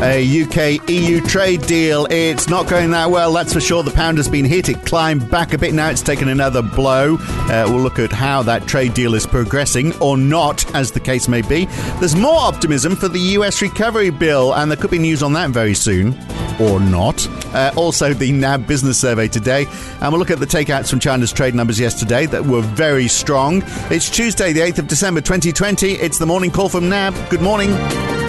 A UK EU trade deal. It's not going that well, that's for sure. The pound has been hit. It climbed back a bit. Now it's taken another blow. Uh, we'll look at how that trade deal is progressing or not, as the case may be. There's more optimism for the US recovery bill, and there could be news on that very soon or not. Uh, also, the NAB business survey today. And we'll look at the takeouts from China's trade numbers yesterday that were very strong. It's Tuesday, the 8th of December 2020. It's the morning call from NAB. Good morning.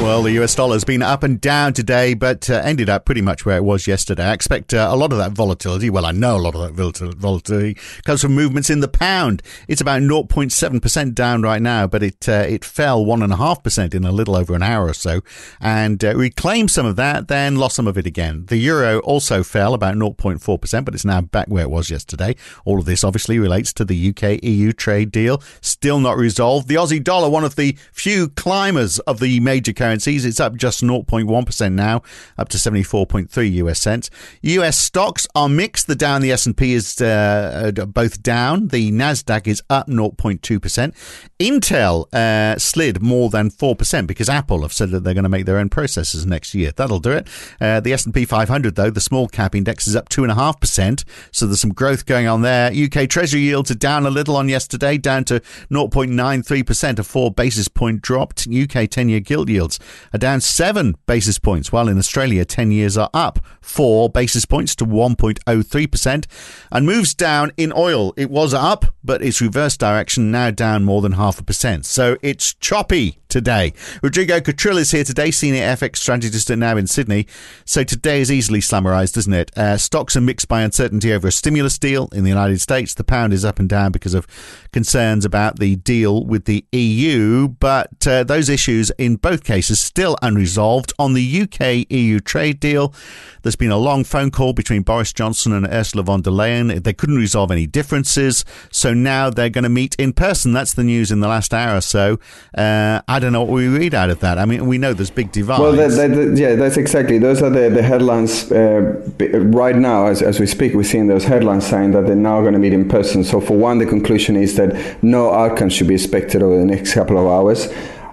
Well, the US dollar has been up and down today, but uh, ended up pretty much where it was yesterday. I expect uh, a lot of that volatility, well, I know a lot of that volatility comes from movements in the pound. It's about 0.7% down right now, but it uh, it fell 1.5% in a little over an hour or so and uh, reclaimed some of that, then lost some of it again. The euro also fell about 0.4%, but it's now back where it was yesterday. All of this obviously relates to the UK EU trade deal, still not resolved. The Aussie dollar, one of the few climbers of the major currencies currencies. It's up just 0.1% now, up to 74.3 US cents. US stocks are mixed. The Dow and the S&P is uh, both down. The Nasdaq is up 0.2%. Intel uh, slid more than 4% because Apple have said that they're going to make their own processors next year. That'll do it. Uh, the S&P 500 though, the small cap index is up 2.5%, so there's some growth going on there. UK Treasury yields are down a little on yesterday, down to 0.93%, a 4 basis point drop. UK 10-year gilt yields are down seven basis points, while in Australia, 10 years are up four basis points to 1.03%. And moves down in oil. It was up, but it's reversed direction, now down more than half a percent. So it's choppy today. Rodrigo Catril is here today, senior FX strategist at NAB in Sydney. So today is easily summarised, isn't it? Uh, stocks are mixed by uncertainty over a stimulus deal in the United States. The pound is up and down because of concerns about the deal with the EU, but uh, those issues in both cases still unresolved. On the UK EU trade deal, there's been a long phone call between Boris Johnson and Ursula von der Leyen. They couldn't resolve any differences, so now they're going to meet in person. That's the news in the last hour or so. Uh, I don't know what we read out of that. I mean, we know there's big divides. Well, that, that, yeah, that's exactly. Those are the, the headlines uh, right now. As, as we speak, we're seeing those headlines saying that they're now going to meet in person. So, for one, the conclusion is that no outcome should be expected over the next couple of hours.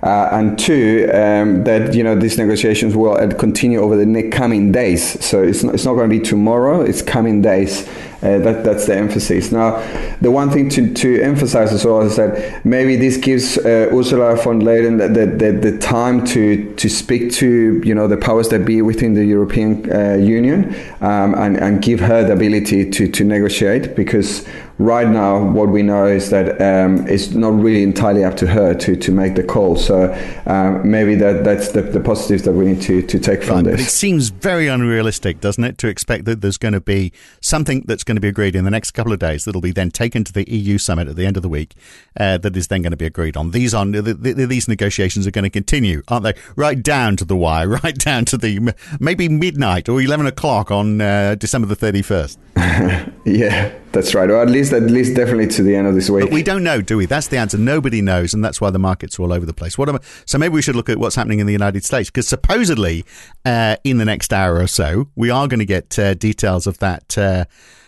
Uh, and two, um, that you know these negotiations will uh, continue over the coming days. So it's not, it's not going to be tomorrow; it's coming days. Uh, that, that's the emphasis. Now, the one thing to, to emphasize as well is that maybe this gives uh, Ursula von der Leyen the, the, the, time to, to speak to you know the powers that be within the European uh, Union um, and, and give her the ability to, to negotiate because right now what we know is that um, it's not really entirely up to her to, to make the call. So um, maybe that, that's the, the positives that we need to, to take from right, this. But it seems very unrealistic, doesn't it, to expect that there's going to be something that's going to be agreed in the next couple of days that'll be then taken to the EU summit at the end of the week uh, that is then going to be agreed on. These on the, the, these negotiations are going to continue, aren't they? Right down to the wire, right down to the maybe midnight or eleven o'clock on uh, December the thirty first. yeah, that's right. Or at least, at least, definitely to the end of this week. But we don't know, do we? That's the answer. Nobody knows, and that's why the markets are all over the place. What am I, so maybe we should look at what's happening in the United States because supposedly, uh, in the next hour or so, we are going to get uh, details of that.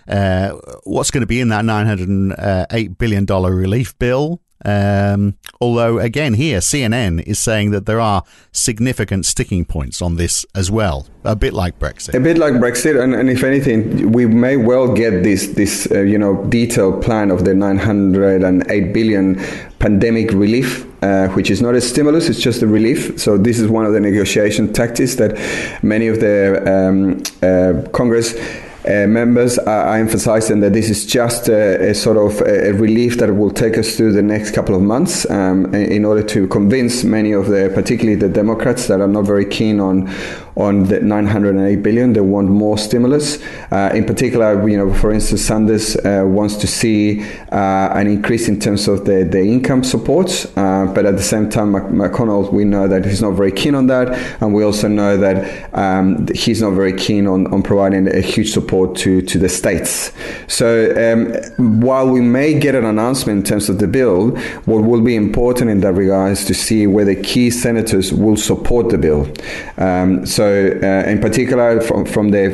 Uh, uh, what's going to be in that $908 billion relief bill. Um, although, again, here, CNN is saying that there are significant sticking points on this as well, a bit like Brexit. A bit like Brexit, and, and if anything, we may well get this, this uh, you know, detailed plan of the 908 billion pandemic relief, uh, which is not a stimulus, it's just a relief. So this is one of the negotiation tactics that many of the um, uh, Congress uh, members are, emphasizing that this is just a, a sort of a, relief that will take us through the next couple of months um, in order to convince many of the, particularly the Democrats that are not very keen on on the 908 billion. They want more stimulus. Uh, in particular, you know, for instance, Sanders uh, wants to see uh, an increase in terms of the, the income supports, uh, but at the same time, McConnell, we know that he's not very keen on that, and we also know that um, he's not very keen on, on providing a huge support to, to the states. So um, while we may get an announcement in terms of the bill, what will be important in that regard is to see whether key senators will support the bill. Um, so So, uh, in particular, from, from the,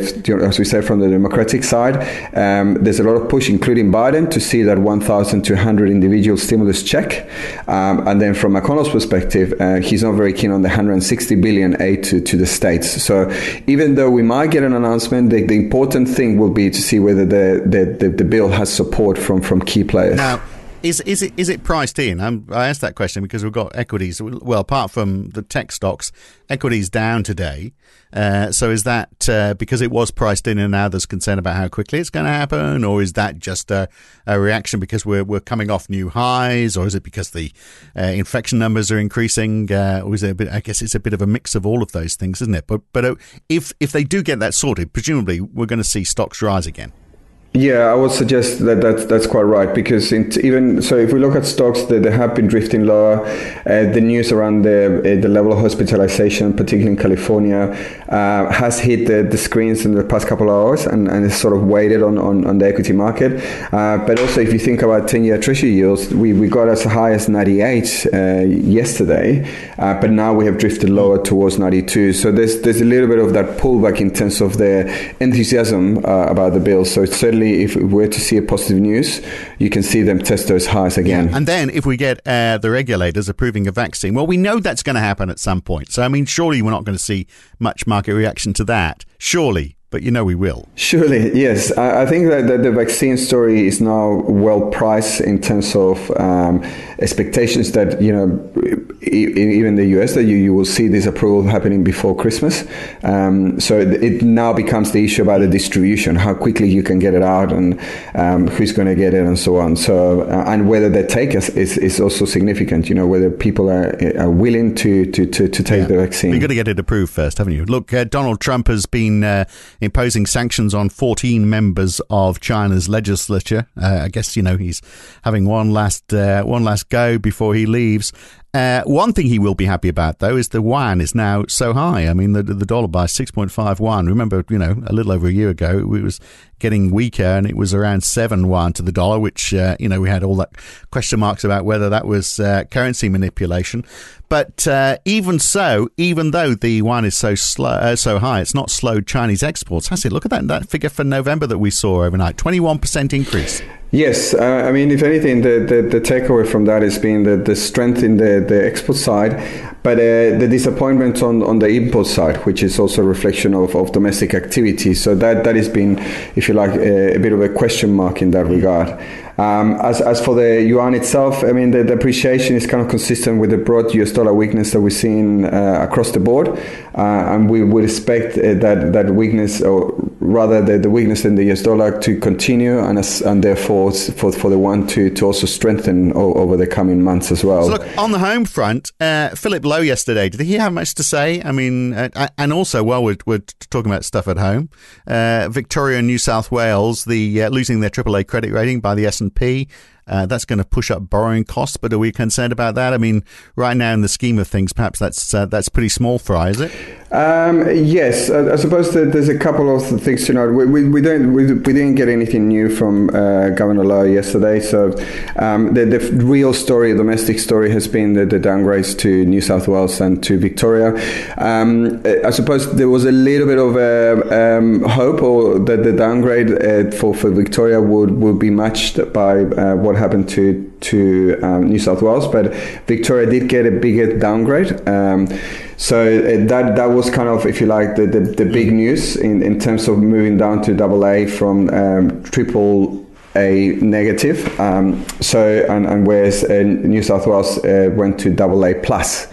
as we said from the Democratic side, um, there's a lot of push, including Biden, to see that 1,200 individual stimulus check. Um, and then from McConnell's perspective, uh, he's not very keen on the 160 billion aid to, to the states. So, even though we might get an announcement, the, the important thing will be to see whether the, the, the, the bill has support from, from key players. Now, is is it is it priced in? I'm, i asked that question because we've got equities. Well, apart from the tech stocks, equities down today. Uh, so is that uh, because it was priced in and now there's concern about how quickly it's going to happen, or is that just a, a, reaction because we're we're coming off new highs, or is it because the uh, infection numbers are increasing, uh, or is it bit? I guess it's a bit of a mix of all of those things, isn't it? But but uh, if if they do get that sorted, presumably we're going to see stocks rise again. Yeah, I would suggest that that's, that's quite right because even so, if we look at stocks that they have been drifting lower, uh, the news around the uh, the level of hospitalization, particularly in California, uh, has hit the, the, screens in the past couple of hours and, and it's sort of weighted on, on, on the equity market. Uh, but also, if you think about 10 year treasury yields, we, we got as high as 98 uh, yesterday, uh, but now we have drifted lower towards 92. So there's there's a little bit of that pullback in terms of the enthusiasm about the bill. So it's certainly if we were to see a positive news, you can see them test those highs again. Yeah. And then if we get uh, the regulators approving a vaccine, well, we know that's going to happen at some point. So, I mean, surely we're not going to see much market reaction to that. Surely but you know we will. Surely, yes. I, I think that, that, the vaccine story is now well priced in terms of um, expectations that, you know, even the US, that you, you will see this approval happening before Christmas. Um, so it, it, now becomes the issue about the distribution, how quickly you can get it out and um, who's going to get it and so on. So, uh, and whether the take is, is, is, also significant, you know, whether people are, are willing to, to, to, to take yeah. the vaccine. You've got to get it approved first, haven't you? Look, uh, Donald Trump has been uh, imposing sanctions on 14 members of China's legislature. Uh, I guess you know he's having one last uh, one last go before he leaves. Uh, one thing he will be happy about, though, is the yuan is now so high. I mean, the the dollar by six point five one. Remember, you know, a little over a year ago, it was getting weaker, and it was around seven yuan to the dollar, which uh, you know we had all that question marks about whether that was uh, currency manipulation. But uh, even so, even though the yuan is so slow, uh, so high, it's not slowed Chinese exports, has it? Look at that that figure for November that we saw overnight, twenty one percent increase. Yes, uh, I mean, if anything, the, the, the, takeaway from that has been the, the strength in the, the export side, but uh, the disappointment on, on the import side, which is also a reflection of, of domestic activity. So that, that has been, if you like, a, a bit of a question mark in that regard. Um, as, as for the yuan itself, I mean, the, depreciation is kind of consistent with the broad US dollar weakness that we're seeing uh, across the board. Uh, and we would expect uh, that, that weakness, or rather the, the weakness in the US dollar to continue and, as, and therefore for, for the yuan to, to also strengthen o- over the coming months as well. So look, on the home front, uh, Philip Lowe yesterday, did he have much to say? I mean, uh, and also while we're, we're talking about stuff at home, uh, Victoria and New South Wales, the losing their AAA credit rating by the S S&P. Uh, that's going to push up borrowing costs, but are we concerned about that? I mean, right now in the scheme of things, perhaps that's uh, that's pretty small fry, is it? Um, yes, I, I, suppose that there's a couple of things to note. We, we, we don't we, we, didn't get anything new from uh, Governor Lowe yesterday. So um, the, the real story, domestic story, has been the, the, downgrades to New South Wales and to Victoria. Um, I suppose there was a little bit of a, um, hope or that the downgrade uh, for for Victoria would would be matched by uh, what happened to to um, New South Wales, but Victoria did get a bigger downgrade. Um, so uh, that that was kind of, if you like, the, the, the big news in, in terms of moving down to double A from um, triple a negative. Um, so and, and whereas uh, New South Wales uh, went to double A plus.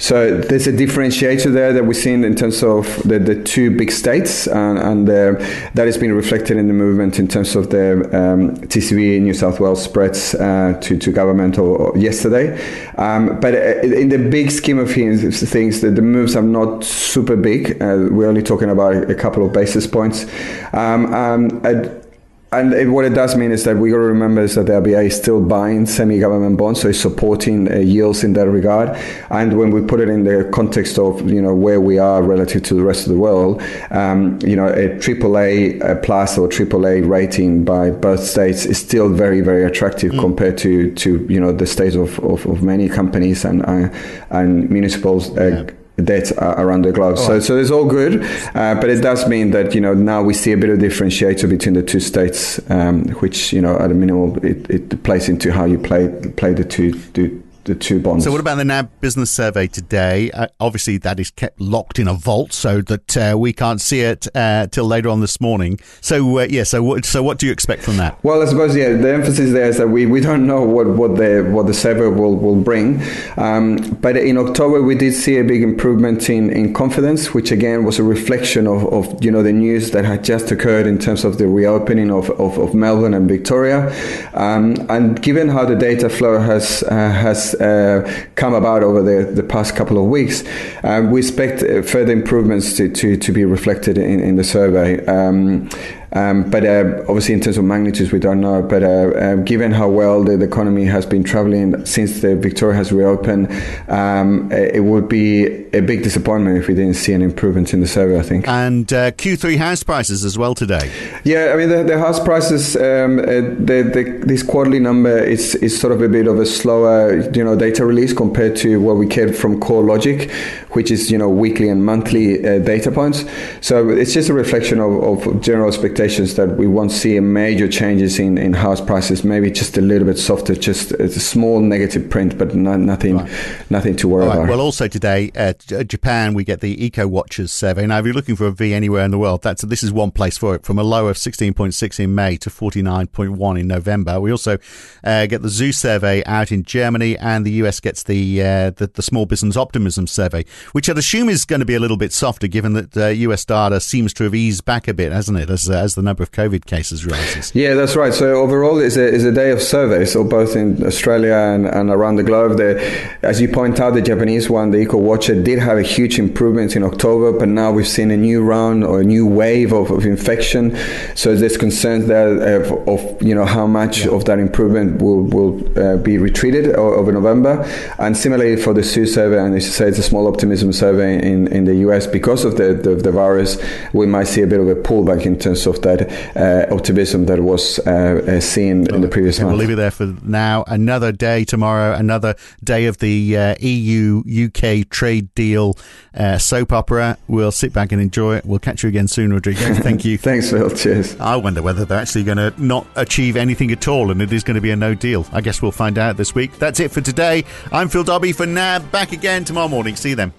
So there's a differentiator there that we've seen in terms of the, the two big states, and, and uh, that has been reflected in the movement in terms of the um, TCV New South Wales spreads uh, to to government or, or yesterday. Um, but uh, in the big scheme of things, things the, the moves are not super big. Uh, we're only talking about a couple of basis points. Um, um and it, what it does mean is that we got to remember is that the RBA is still buying semi-government bonds, so it's supporting uh, yields in that regard. And when we put it in the context of you know where we are relative to the rest of the world, um, you know a AAA plus or AAA rating by both states is still very very attractive mm. compared to to you know the state of, of, of many companies and uh, and municipals. Uh, yeah debt around the globe. Oh. So, so it's all good, uh, but it does mean that you know now we see a bit of differentiator between the two states, um, which you know at a minimum it, it plays into how you play play the two. The, the two bonds. So, what about the NAB business survey today? Uh, obviously, that is kept locked in a vault so that uh, we can't see it uh, till later on this morning. So, uh, yeah. So, what, so what do you expect from that? Well, I suppose yeah. The emphasis there is that we, we don't know what, what the what the survey will will bring. Um, but in October, we did see a big improvement in, in confidence, which again was a reflection of, of you know the news that had just occurred in terms of the reopening of, of, of Melbourne and Victoria. Um, and given how the data flow has uh, has come about over the, the past couple of weeks. Um, we expect uh, further improvements to, to, to be reflected in, in the survey. Um, um, but uh, obviously, in terms of magnitudes, we don't know. But uh, uh, given how well the, the, economy has been traveling since the Victoria has reopened, um, it would be a big disappointment if we didn't see an improvement in the survey. I think. And uh, Q3 house prices as well today. Yeah, I mean the, the house prices. Um, uh, the, the, this quarterly number is is sort of a bit of a slower, you know, data release compared to what we get from CoreLogic, which is you know weekly and monthly uh, data points. So it's just a reflection of, of general expectations expectations that we won't see major changes in, in house prices. Maybe just a little bit softer, just a small negative print, but not, nothing, right. nothing to worry right. about. Well, also today, uh, Japan, we get the Eco Watchers survey. Now, if you're looking for a V anywhere in the world, that's this is one place for it. From a low of 16.6 in May to 49.1 in November. We also uh, get the ZEW survey out in Germany, and the US gets the, uh, the, the Small Business Optimism survey, which I'd assume is going to be a little bit softer, given that US uh, data seems to have eased back a bit, hasn't it? As, as the number of COVID cases rises. Yeah, that's right. So overall, it's a, it's a day of surveys, so both in Australia and, and around the globe. The, as you point out, the Japanese one, the Eco Watcher, did have a huge improvement in October, but now we've seen a new round or a new wave of, of infection. So there's concerns there of, of you know how much yeah. of that improvement will will uh, be retreated over November. And similarly for the ZEW survey, and as you say, it's a small optimism survey in, in the US because of the, the, the virus, we might see a bit of a pullback in terms of that uh, optimism that was uh, uh seen well, in the previous month. We'll leave it there for now. Another day tomorrow, another day of the uh, EU UK trade deal uh, soap opera. We'll sit back and enjoy it. We'll catch you again soon, Rodrigo. Thank you. Thanks, Phil. Cheers. I wonder whether they're actually going to not achieve anything at all and it is going to be a no deal. I guess we'll find out this week. That's it for today. I'm Phil Dobbie for NAB. Back again tomorrow morning. See you then.